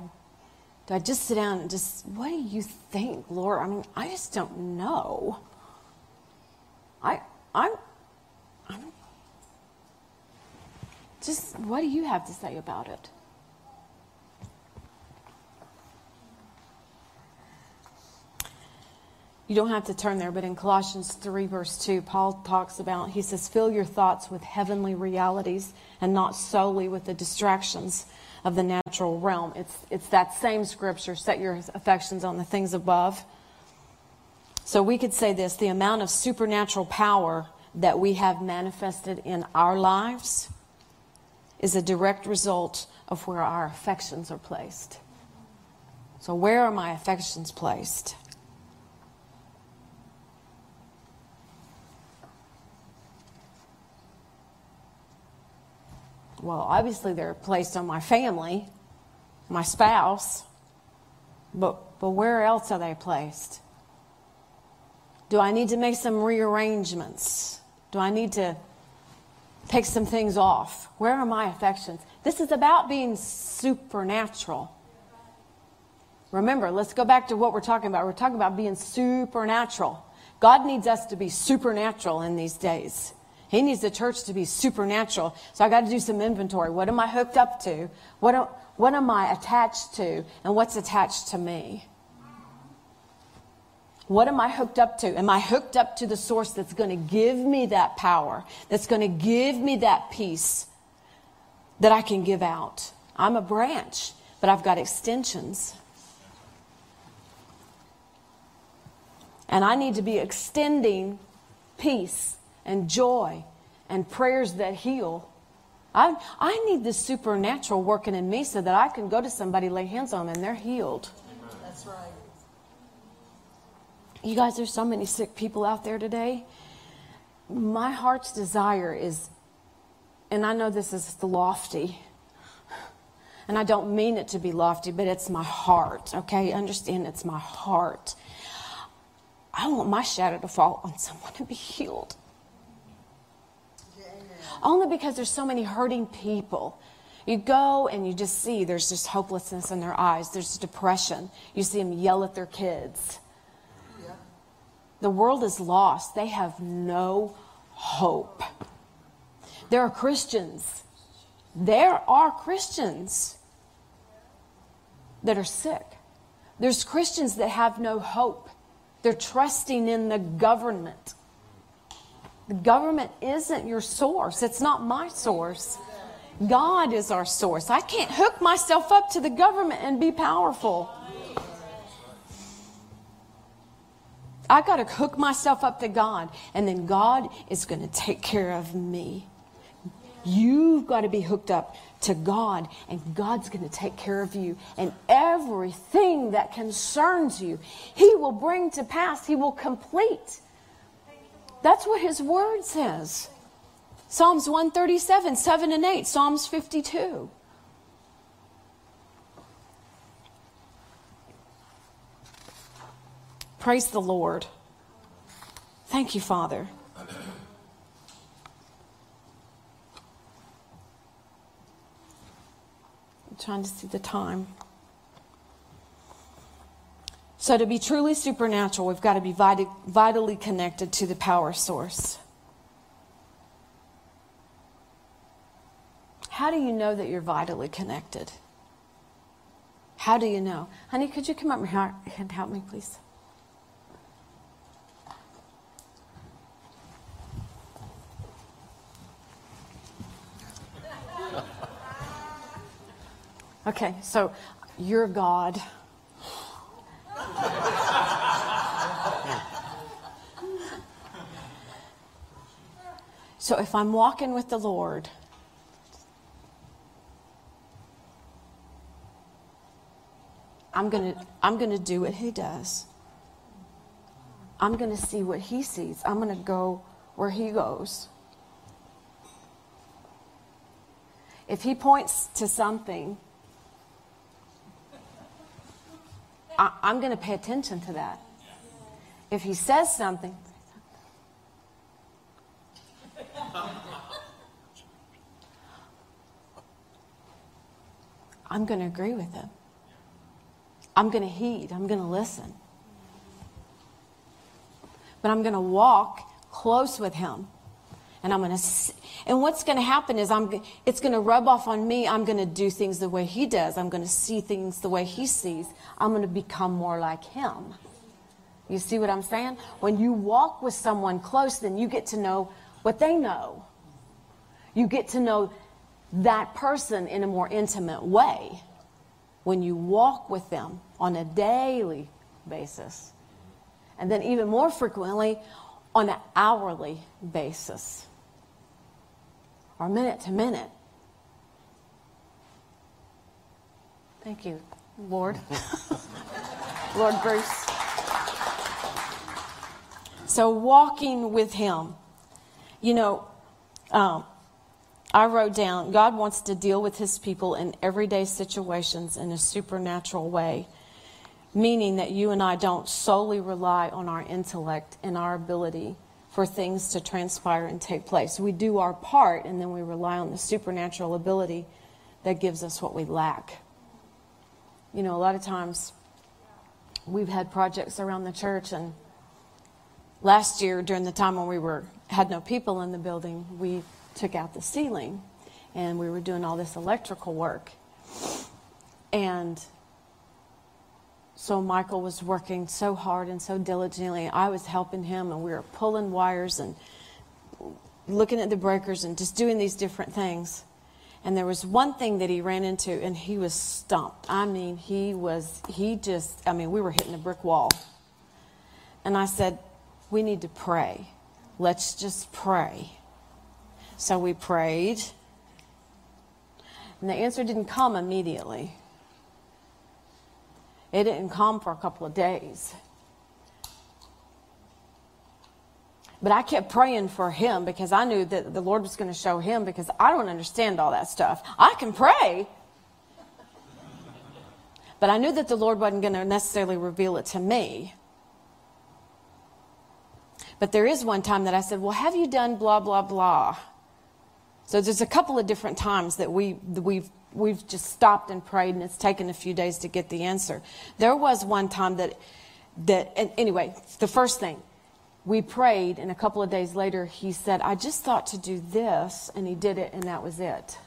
do I just sit down and just, what do you think, Lord? I mean, I just don't know. I, I'm, I'm, just, what do you have to say about it? You don't have to turn there, but in Colossians 3, verse 2, Paul talks about, he says, fill your thoughts with heavenly realities and not solely with the distractions of the natural realm. It's, it's that same scripture, set your affections on the things above. So we could say this the amount of supernatural power that we have manifested in our lives is a direct result of where our affections are placed. So, where are my affections placed? Well, obviously they're placed on my family, my spouse, but, but where else are they placed? Do I need to make some rearrangements? Do I need to take some things off. Where are my affections? This is about being supernatural. Remember, let's go back to what we're talking about. We're talking about being supernatural. God needs us to be supernatural in these days. He needs the church to be supernatural. So I got to do some inventory. What am I hooked up to? What, am, what am I attached to? And what's attached to me? What am I hooked up to? Am I hooked up to the source that's going to give me that power, that's going to give me that peace that I can give out? I'm a branch, but I've got extensions. And I need to be extending peace and joy and prayers that heal. I, I need the supernatural working in me so that I can go to somebody, lay hands on them, and they're healed. That's right. You guys, there's so many sick people out there today. My heart's desire is, and I know this is lofty, and I don't mean it to be lofty, but it's my heart, okay? Understand it's my heart. I want my shadow to fall on someone to be healed only because there's so many hurting people. You go and you just see there's just hopelessness in their eyes. There's depression. You see them yell at their kids. The world is lost. They have no hope. There are Christians. There are Christians that are sick. There's Christians that have no hope. They're trusting in the government. The government isn't your source, it's not my source. God is our source. I can't hook myself up to the government and be powerful. I got to hook myself up to God, and then God is going to take care of me. You've got to be hooked up to God, and God's going to take care of you. And everything that concerns you, He will bring to pass, He will complete. That's what his word says. Psalms 137, 7 and 8, Psalms 52. Praise the Lord. Thank you, Father. I'm trying to see the time. So, to be truly supernatural, we've got to be vitally connected to the power source. How do you know that you're vitally connected? How do you know? Honey, could you come up and help me, please? Okay, so you're God. So if I'm walking with the Lord, I'm going to I'm going to do what he does. I'm going to see what he sees. I'm going to go where he goes. If he points to something, I, am going to pay attention to that. If he says something, I'm going to agree with him. I'm going to heed. I'm going to listen. But I'm going to walk close with him. And I'm going to, and what's going to happen is I'm, it's going to rub off on me. I'm going to do things the way he does. I'm going to see things the way he sees. I'm going to become more like him. You see what I'm saying? When you walk with someone close, then you get to know what they know. You get to know that person in a more intimate way when you walk with them on a daily basis. And then, even more frequently, on an hourly basis or minute to minute. Thank you, Lord. Lord Bruce. So, walking with Him. You know, um, I wrote down God wants to deal with His people in everyday situations in a supernatural way, meaning that you and I don't solely rely on our intellect and our ability for things to transpire and take place. We do our part and then we rely on the supernatural ability that gives us what we lack. You know, a lot of times we've had projects around the church and last year during the time when we were had no people in the building, we took out the ceiling and we were doing all this electrical work. And so Michael was working so hard and so diligently. I was helping him, and we were pulling wires and looking at the breakers and just doing these different things. And there was one thing that he ran into, and he was stumped. I mean, he was, he just, I mean, we were hitting a brick wall. And I said, We need to pray. Let's just pray. So we prayed. And the answer didn't come immediately. It didn't come for a couple of days. But I kept praying for him because I knew that the Lord was going to show him because I don't understand all that stuff. I can pray. But I knew that the Lord wasn't going to necessarily reveal it to me. But there is one time that I said, Well, have you done blah, blah, blah? So there's a couple of different times that we, we've we've just stopped and prayed and it's taken a few days to get the answer. There was one time that, that anyway, the first thing, we prayed and a couple of days later he said, I just thought to do this and he did it and that was it.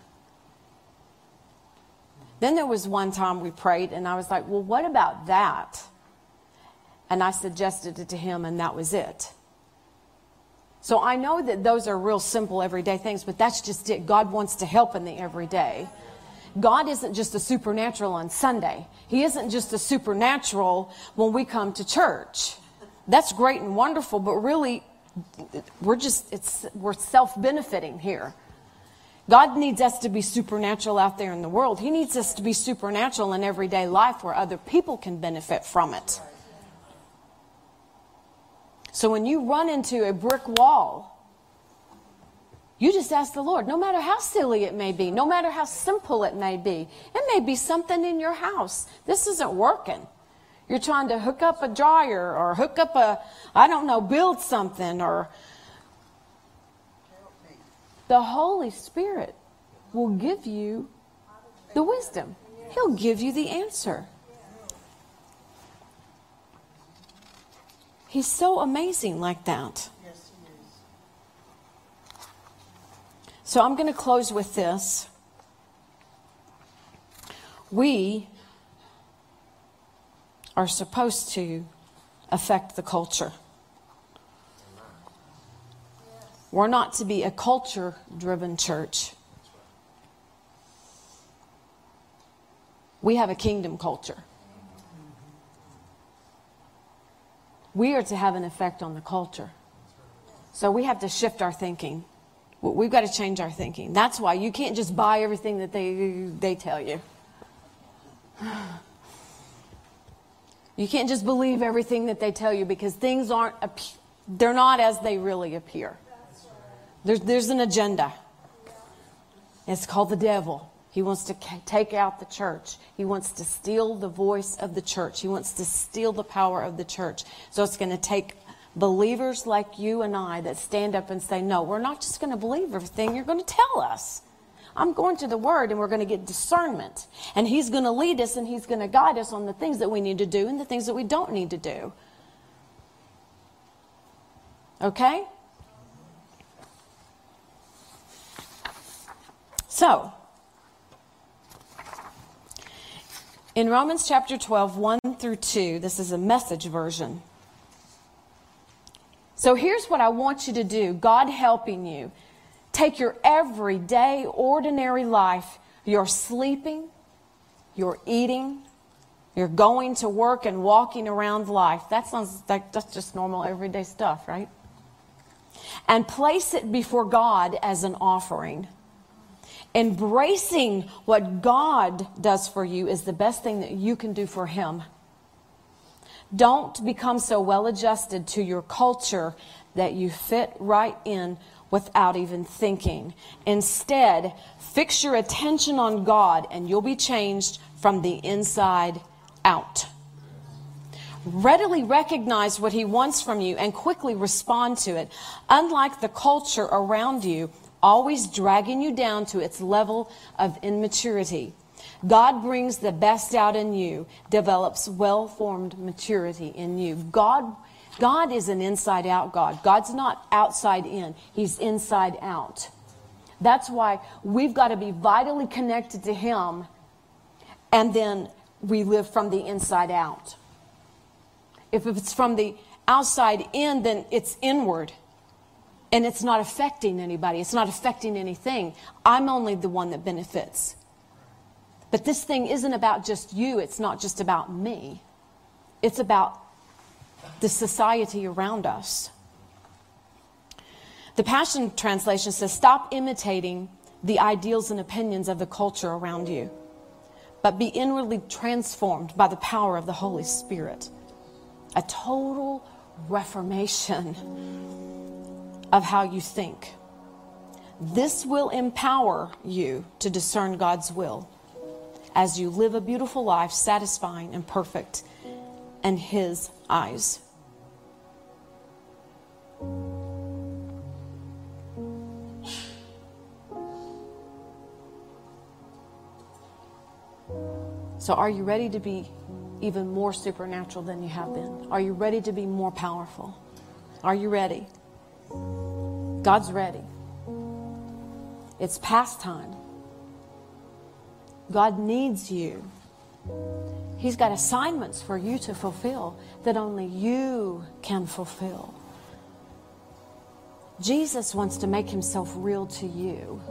Then there was one time we prayed and I was like, well, what about that? And I suggested it to him and that was it. So I know that those are real simple everyday things, but that's just it. God wants to help in the everyday. God isn't just a supernatural on Sunday. He isn't just a supernatural when we come to church. That's great and wonderful, but really, we're just, it's, we're self benefiting here. God needs us to be supernatural out there in the world. He needs us to be supernatural in everyday life where other people can benefit from it. So when you run into a brick wall, you just ask the Lord, no matter how silly it may be, no matter how simple it may be. It may be something in your house. This isn't working. You're trying to hook up a dryer or hook up a, I don't know, build something or. The Holy Spirit will give you the wisdom, He'll give you the answer. He's so amazing like that. So I'm going to close with this. We are supposed to affect the culture. We're not to be a culture driven church. We have a kingdom culture. We are to have an effect on the culture. So we have to shift our thinking. We've got to change our thinking. That's why you can't just buy everything that they, they tell you. You can't just believe everything that they tell you because things aren't, they're not as they really appear. There's, there's an agenda. It's called the devil. He wants to take out the church. He wants to steal the voice of the church. He wants to steal the power of the church. So it's going to take believers like you and I that stand up and say, No, we're not just going to believe everything you're going to tell us. I'm going to the Word and we're going to get discernment. And He's going to lead us and He's going to guide us on the things that we need to do and the things that we don't need to do. Okay? So, in Romans chapter 12, 1 through 2, this is a message version. So here's what I want you to do God helping you. Take your everyday, ordinary life. You're sleeping, you're eating, you're going to work and walking around life. That sounds like that's just normal, everyday stuff, right? And place it before God as an offering. Embracing what God does for you is the best thing that you can do for Him. Don't become so well adjusted to your culture that you fit right in without even thinking. Instead, fix your attention on God and you'll be changed from the inside out. readily recognize what he wants from you and quickly respond to it, unlike the culture around you, always dragging you down to its level of immaturity. God brings the best out in you, develops well formed maturity in you. God, God is an inside out God. God's not outside in, He's inside out. That's why we've got to be vitally connected to Him, and then we live from the inside out. If it's from the outside in, then it's inward. And it's not affecting anybody. It's not affecting anything. I'm only the one that benefits. But this thing isn't about just you. It's not just about me. It's about the society around us. The Passion Translation says, Stop imitating the ideals and opinions of the culture around you, but be inwardly transformed by the power of the Holy Spirit. A total reformation of how you think. This will empower you to discern God's will as you live a beautiful life, satisfying and perfect in His eyes. So, are you ready to be even more supernatural than you have been? Are you ready to be more powerful? Are you ready? God's ready. It's past time. God needs you. He's got assignments for you to fulfill that only you can fulfill. Jesus wants to make himself real to you.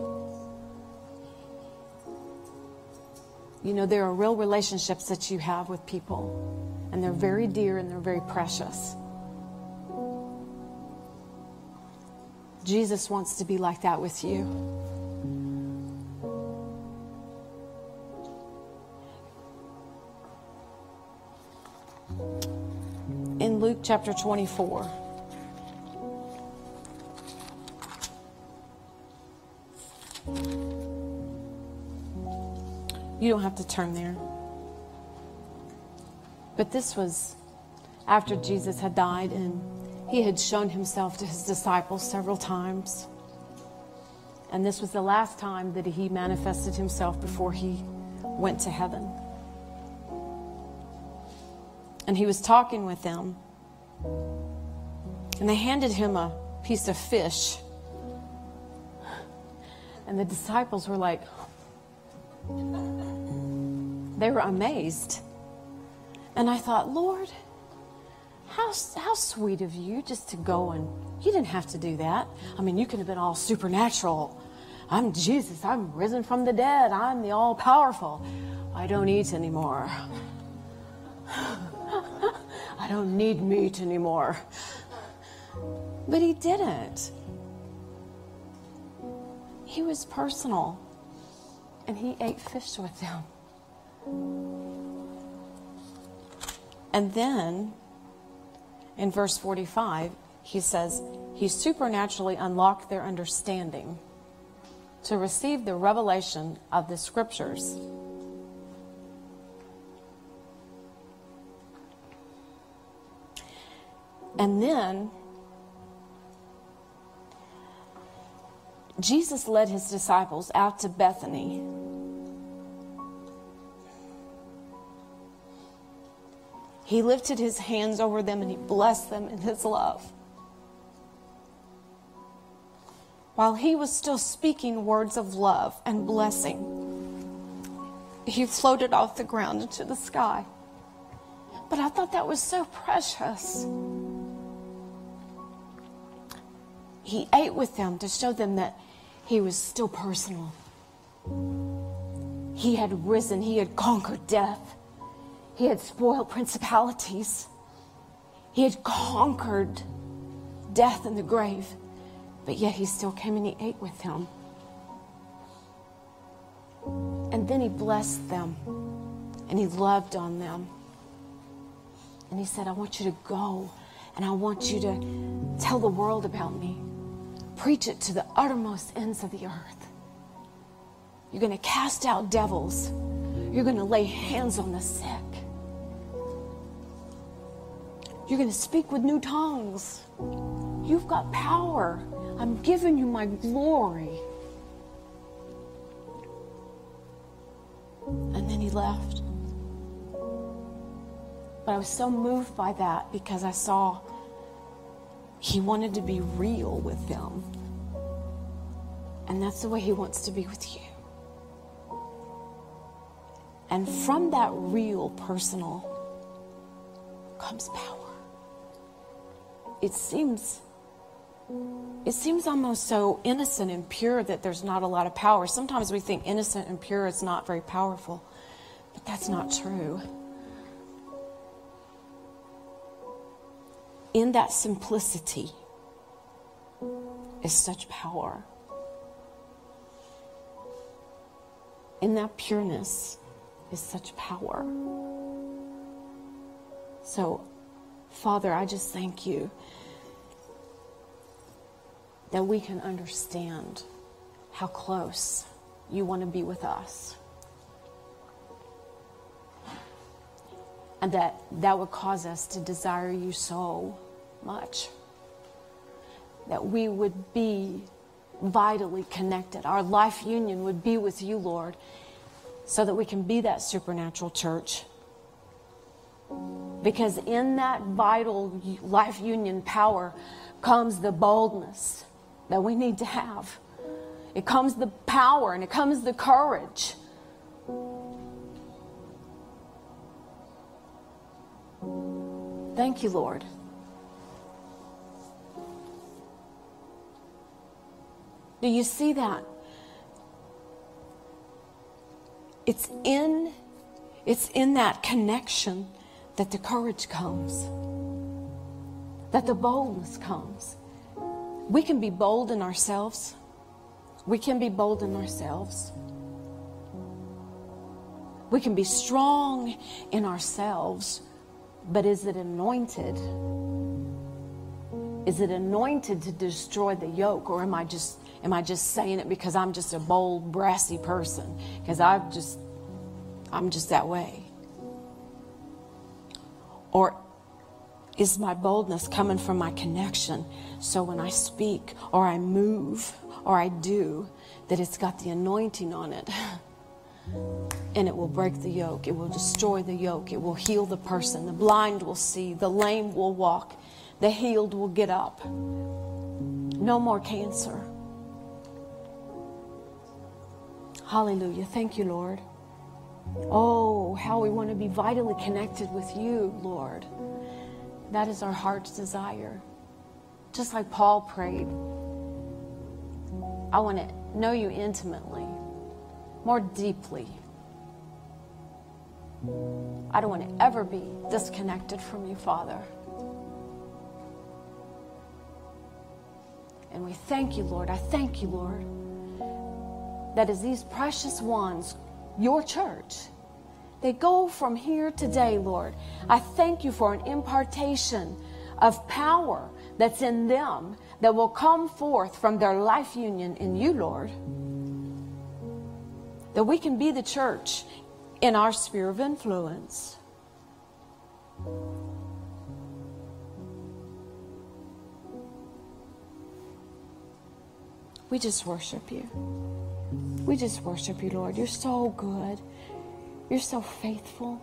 You know, there are real relationships that you have with people, and they're very dear and they're very precious. Jesus wants to be like that with you. In Luke chapter 24, You don't have to turn there. But this was after Jesus had died and he had shown himself to his disciples several times. And this was the last time that he manifested himself before he went to heaven. And he was talking with them. And they handed him a piece of fish. And the disciples were like, they were amazed. And I thought, Lord, how, how sweet of you just to go and you didn't have to do that. I mean, you could have been all supernatural. I'm Jesus. I'm risen from the dead. I'm the all powerful. I don't eat anymore. I don't need meat anymore. But he didn't. He was personal and he ate fish with them. And then in verse 45, he says, He supernaturally unlocked their understanding to receive the revelation of the scriptures. And then Jesus led his disciples out to Bethany. He lifted his hands over them and he blessed them in his love. While he was still speaking words of love and blessing, he floated off the ground into the sky. But I thought that was so precious. He ate with them to show them that he was still personal. He had risen, he had conquered death. He had spoiled principalities. He had conquered death and the grave. But yet he still came and he ate with them. And then he blessed them and he loved on them. And he said, I want you to go and I want you to tell the world about me. Preach it to the uttermost ends of the earth. You're going to cast out devils. You're going to lay hands on the sick. You're going to speak with new tongues. You've got power. I'm giving you my glory. And then he left. But I was so moved by that because I saw he wanted to be real with them. And that's the way he wants to be with you. And from that real personal comes power. It seems it seems almost so innocent and pure that there's not a lot of power. Sometimes we think innocent and pure is not very powerful, but that's not true. In that simplicity is such power. In that pureness is such power. So, Father, I just thank you that we can understand how close you want to be with us. And that that would cause us to desire you so much. That we would be vitally connected. Our life union would be with you, Lord, so that we can be that supernatural church. Because in that vital life union power comes the boldness that we need to have. It comes the power and it comes the courage. Thank you, Lord. Do you see that? It's in it's in that connection that the courage comes. That the boldness comes. We can be bold in ourselves. We can be bold in ourselves. We can be strong in ourselves, but is it anointed? Is it anointed to destroy the yoke, or am I just am I just saying it because I'm just a bold, brassy person? Because I just I'm just that way. Or is my boldness coming from my connection? So when I speak or I move or I do, that it's got the anointing on it. And it will break the yoke. It will destroy the yoke. It will heal the person. The blind will see. The lame will walk. The healed will get up. No more cancer. Hallelujah. Thank you, Lord. Oh, how we want to be vitally connected with you, Lord. That is our heart's desire. Just like Paul prayed. I want to know you intimately, more deeply. I don't want to ever be disconnected from you, Father. And we thank you, Lord. I thank you, Lord, that as these precious ones, your church, they go from here today, Lord. I thank you for an impartation of power that's in them that will come forth from their life union in you, Lord. That we can be the church in our sphere of influence. We just worship you. We just worship you, Lord. You're so good. You're so faithful.